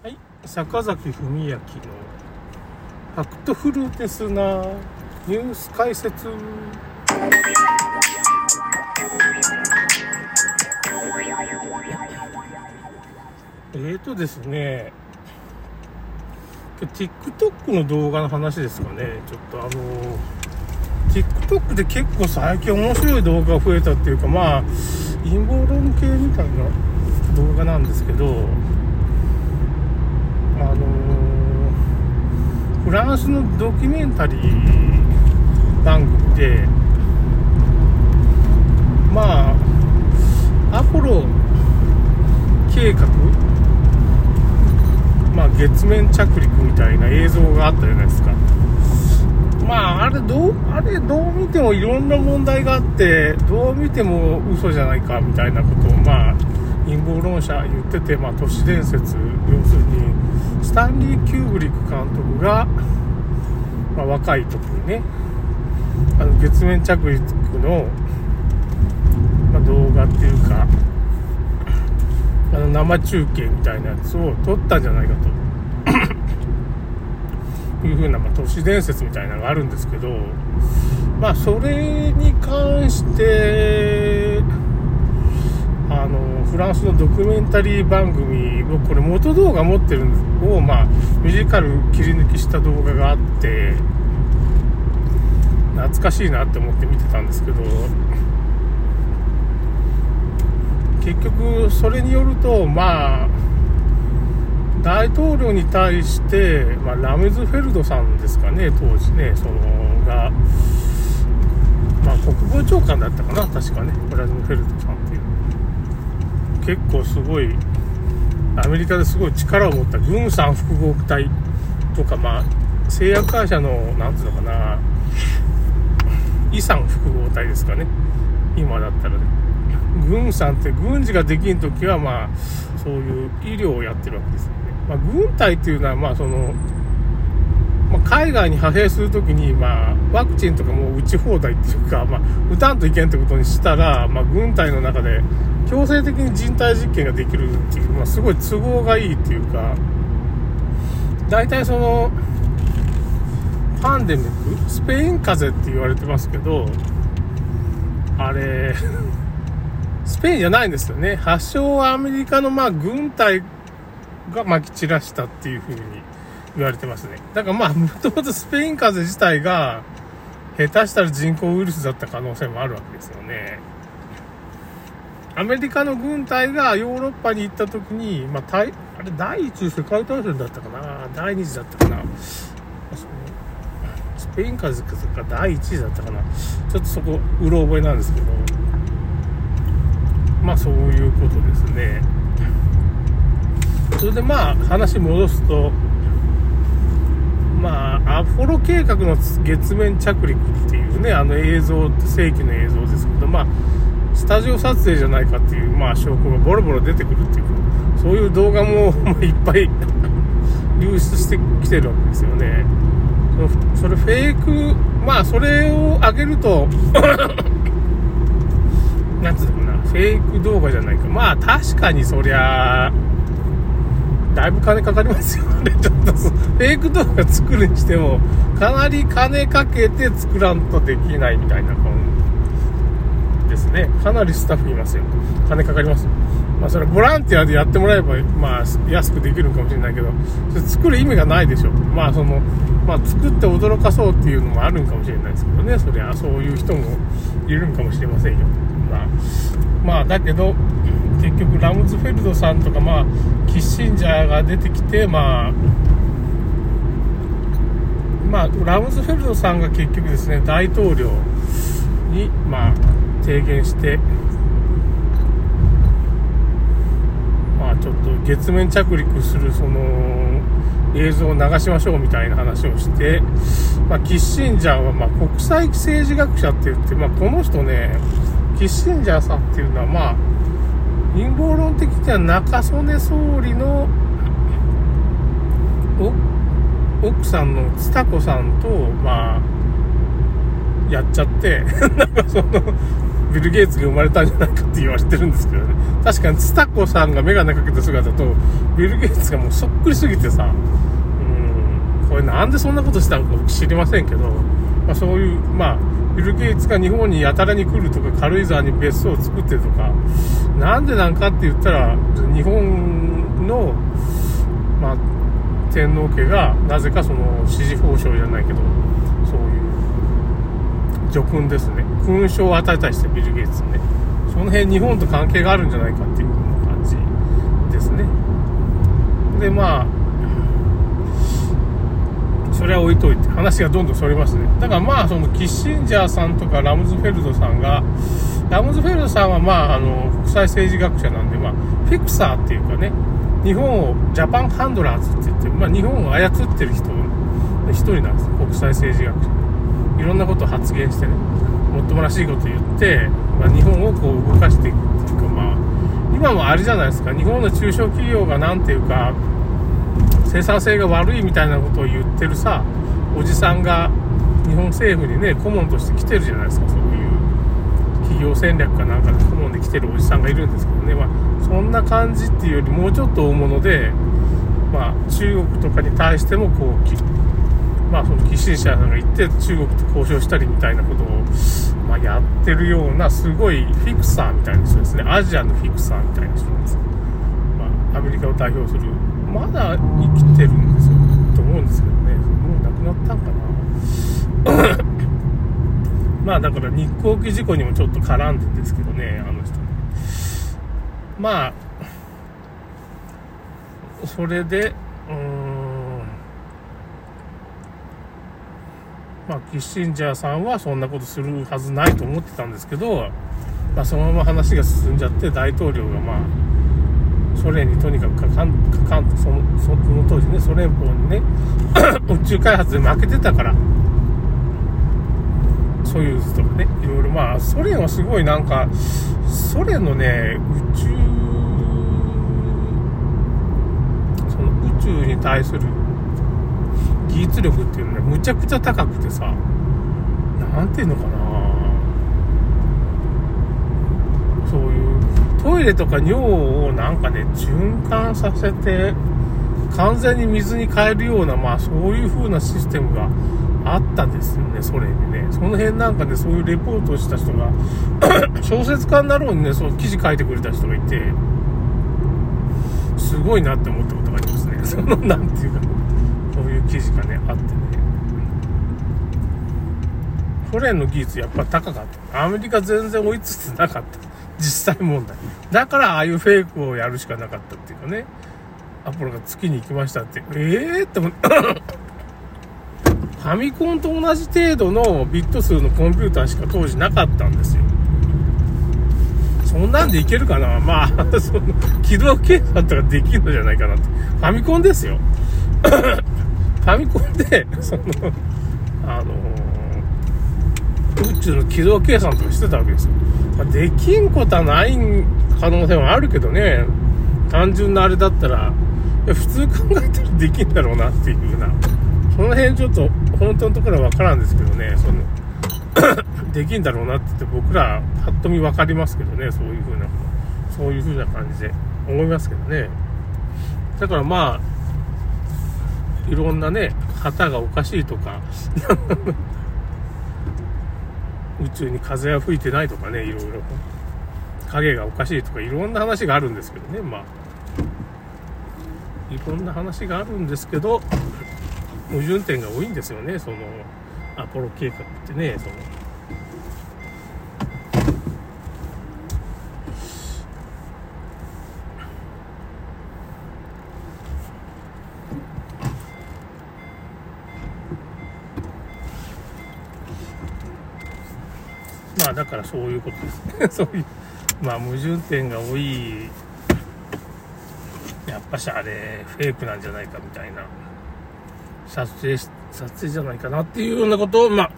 はい、坂崎文明のファクトフルですなニュース解説。えーとですね、TikTok の動画の話ですかね、ちょっとあの TikTok で結構最近面白い動画が増えたっていうか、まあ、陰謀論系みたいな動画なんですけど、あのフランスのドキュメンタリー番組で、まあ、アポロ計画、まあ、月面着陸みたいな映像があったじゃないですか。まあ、あれどう、あれどう見てもいろんな問題があって、どう見ても嘘じゃないかみたいなことを、まあ、陰謀論者言ってて、まあ、都市伝説、要する、スタンリー・キューブリック監督が、まあ、若い時にね、あの月面着陸の、まあ、動画っていうか、あの生中継みたいなやつを撮ったんじゃないかと。いうふうな、まあ、都市伝説みたいなのがあるんですけど、まあ、それに関して、フランスのドキュメンタリー番組をこれ元動画持ってるのを、まあ、ミュージカル切り抜きした動画があって懐かしいなって思って見てたんですけど結局それによるとまあ大統領に対して、まあ、ラムズフェルドさんですかね当時ねそのが、まあ、国防長官だったかな確かねラムズフェルドさんっていう。結構すごいアメリカですごい力を持った軍産複合体とかまあ製薬会社の何ていうのかな遺産複合体ですかね。今だったらね。軍産って軍事ができん時はまあそういう医療をやってるわけですよね、まあ、軍隊っていうのはまあその、まあ、海外に派兵する時にまあワクチンとかも打ち放題っていうか、まあ、打たんといけんってことにしたら、まあ、軍隊の中で強制的に人体実験ができるっていう、まあ、すごい都合がいいっていうか大体そのパンデミックスペイン風邪って言われてますけどあれ スペインじゃないんですよね。発祥はアメリカのまあ軍隊がまき散らしたっていう風に言われてますね。だからまあもともとスペイン風邪自体が下手したら人工ウイルスだった可能性もあるわけですよね。アメリカの軍隊がヨーロッパに行った時に、まあ、あれ第一次世界大戦だったかな？第二次だったかな？スペイン風邪が第一次だったかな？ちょっとそこうろ覚えなんですけど。まあそういうことですね。それでまあ話戻すとまあアポロ計画の月面着陸っていうねあの映像正規の映像ですけどまあスタジオ撮影じゃないかっていう、まあ、証拠がボロボロ出てくるっていうそういう動画も いっぱい 流出してきてるわけですよね。それフェイクまあそれを上げると なんつうのかなフェイク動画じゃないか。まあ確かにそりゃだいぶ金かかりますよね。ちょっとフェイク動画作るにしてもかなり金かけて作らんとできないみたいな感ですねかなりスタッフいますよ金かかります。まあそれボランティアでやってもらえばまあ安くできるかもしれないけどそれ作る意味がないでしょ。まあそのまあ作って驚かそうっていうのもあるんかもしれないですけどね。そりゃそういう人もいるんかもしれませんよ。まあまあだけど結局ラムズフェルドさんとかまあキッシンジャーが出てきてまあまあラムズフェルドさんが結局ですね大統領にまあ提言してまあちょっと月面着陸するその映像を流しましょうみたいな話をして、まあ、キッシンジャーはま国際政治学者って言って、まあ、この人ねキッシンジャーさんっていうのはまあ陰謀論的には中曽根総理の奥さんのつた子さんとまあやっちゃって なんかそのビル・ゲイツが生まれたんじゃないかって言われてるんですけどね。確かにツタコさんがメガネかけた姿と、ビル・ゲイツがもうそっくりすぎてさ、うん、これなんでそんなことしたのか僕知りませんけど、まあ、そういう、まあ、ビル・ゲイツが日本にやたらに来るとか、軽井沢に別荘を作ってるとか、なんでなんかって言ったら、日本の、まあ、天皇家がなぜかその支持報奨じゃないけど、叙勲ですね。勲章を与えたりして、ビル・ゲイツね。その辺日本と関係があるんじゃないかっていう感じですね。で、まあ、それは置いといて、話がどんどんそれますね。だからまあ、そのキッシンジャーさんとかラムズフェルドさんが、ラムズフェルドさんはまあ、あの、国際政治学者なんで、まあ、フィクサーっていうかね、日本をジャパンハンドラーズって言って、まあ、日本を操ってる人、一人なんです国際政治学者。いろんなことを発言してね、もっともらしいこと言って、まあ、日本をこう動かしていくっていうか、まあ、今もあれじゃないですか、日本の中小企業がなんていうか、生産性が悪いみたいなことを言ってるさおじさんが日本政府にね顧問として来てるじゃないですか。そういう企業戦略かなんかで顧問で来てるおじさんがいるんですけどね、まあ、そんな感じっていうよりもうちょっと大物で、まあ、中国とかに対してもこうまあ、そのキッシンシャーさんが行って中国と交渉したりみたいなことを、まあ、やってるようなすごいフィクサーみたいな人ですね。アジアのフィクサーみたいな人です、まあ、アメリカを代表するまだ生きてるんですよと思うんですけどね。もう亡くなったんかなまあだから日航機事故にもちょっと絡んでんですけどねあの人。ねまあそれでうーん。まあキッシンジャーさんはそんなことするはずないと思ってたんですけど、まあ、そのまま話が進んじゃって大統領がまあソ連にとにかくかかんかかんそのその当時ねソ連邦にね 宇宙開発で負けてたからソユーズとかねいろいろまあソ連はすごいなんかソ連のね宇宙その宇宙に対する技術力っていうのはむちゃくちゃ高くてさ何ていうのかなそういうトイレとか尿をなんかね、循環させて、完全に水に変えるような、まあそういう風なシステムがあったんですよね、それでね。その辺なんかね、そういうレポートをした人が 小説家になろうにね、その記事書いてくれた人がいて、すごいなって思ったことがありますね。その、なんていうか、う記事がね、あってね。ソ連の技術やっぱ高かった。アメリカ全然追いつつなかった。実際問題。だからああいうフェイクをやるしかなかったっていうかね。アポロが月に行きましたって。ええー、って思って。ファミコンと同じ程度のビット数のコンピューターしか当時なかったんですよ。そんなんでいけるかな？まあ、その、軌道計算とかできるのじゃないかなって。ファミコンですよ。ファミコンで、その、あの宇宙の軌道計算とかしてたわけですよ。まあ、できんことはない可能性はあるけどね、単純なあれだったら、普通考えたらできんだろうなっていうふうな、その辺ちょっと本当のところは分からんですけどね、その できんだろうなって言って僕らぱっと見分かりますけどね、そういうふうな、そういうふうな感じで思いますけどね。だからまあ、いろんなね、旗がおかしいとか 宇宙に風は吹いてないとかねいろいろ。影がおかしいとかいろんな話があるんですけどねまあ。いろんな話があるんですけど矛盾点が多いんですよねそのアポロ計画ってねそのまあだからそういうことです。ね そういうまあ矛盾点が多い。やっぱしあれフェイクなんじゃないかみたいな。撮影撮影じゃないかなっていうようなことをまあ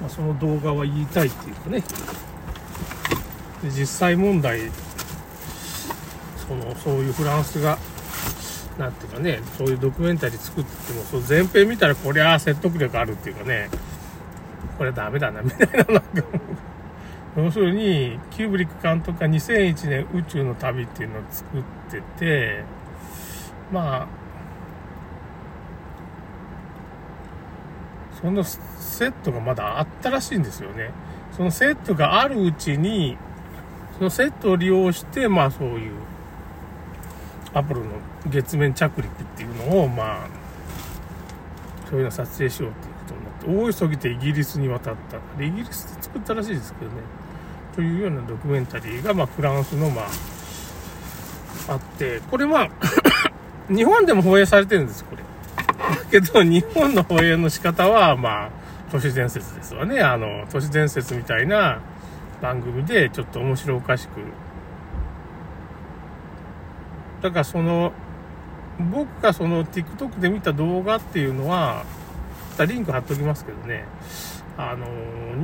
まあ、その動画は言いたいっていうかね。で実際問題そのそういうフランスがなんていうかねそういうドキュメンタリー作っててもその前編見たらこりゃ説得力あるっていうかね。これダメだな、みたいな、なんか、要するに、キューブリック監督が2001年宇宙の旅っていうのを作ってて、まあ、そのセットがまだあったらしいんですよね。そのセットがあるうちに、そのセットを利用して、まあそういう、アポロの月面着陸っていうのを、まあ、そういうの撮影しようっていう、大急ぎでイギリスに渡った。イギリスで作ったらしいですけどね。というようなドキュメンタリーが、まあ、フランスの、まあ、あって、これまあ 日本でも放映されてるんです、これ。だけど、日本の放映の仕方は、まあ、都市伝説ですわね。あの、都市伝説みたいな番組で、ちょっと面白おかしく。だからその、僕がその TikTok で見た動画っていうのは、リンク貼っときますけどね、あの、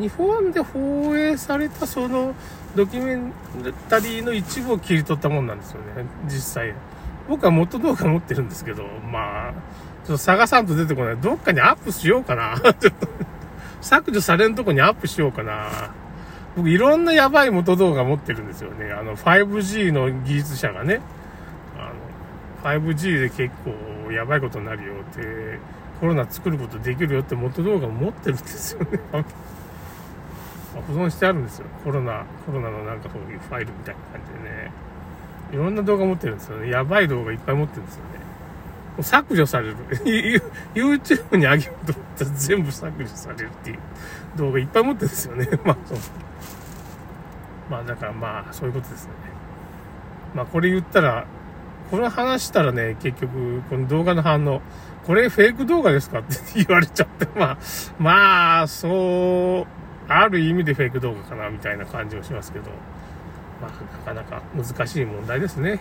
日本で放映されたそのドキュメンタリーの一部を切り取ったもんなんですよね、実際。僕は元動画持ってるんですけど、まあ、ちょっと探さんと出てこない。どっかにアップしようかな。ちょっと、削除されんとこにアップしようかな。僕いろんなやばい元動画持ってるんですよね。あの、5G の技術者がね、あの、5G で結構やばいことになるよって、コロナ作ることできるよって元動画持ってるんですよね。保存してあるんですよ。コロナ、コロナのなんかそういうファイルみたいな感じでね。いろんな動画持ってるんですよね。やばい動画いっぱい持ってるんですよね。もう削除される。YouTube に上げようと思ったら全部削除されるっていう動画いっぱい持ってるんですよね。まあそう。まあだからまあそういうことですね。まあこれ言ったら、これ話したらね、結局この動画の反応、これフェイク動画ですかって 言われちゃって、まあ、まあ、そう、ある意味でフェイク動画かなみたいな感じもしますけど。まあ、なかなか難しい問題ですね。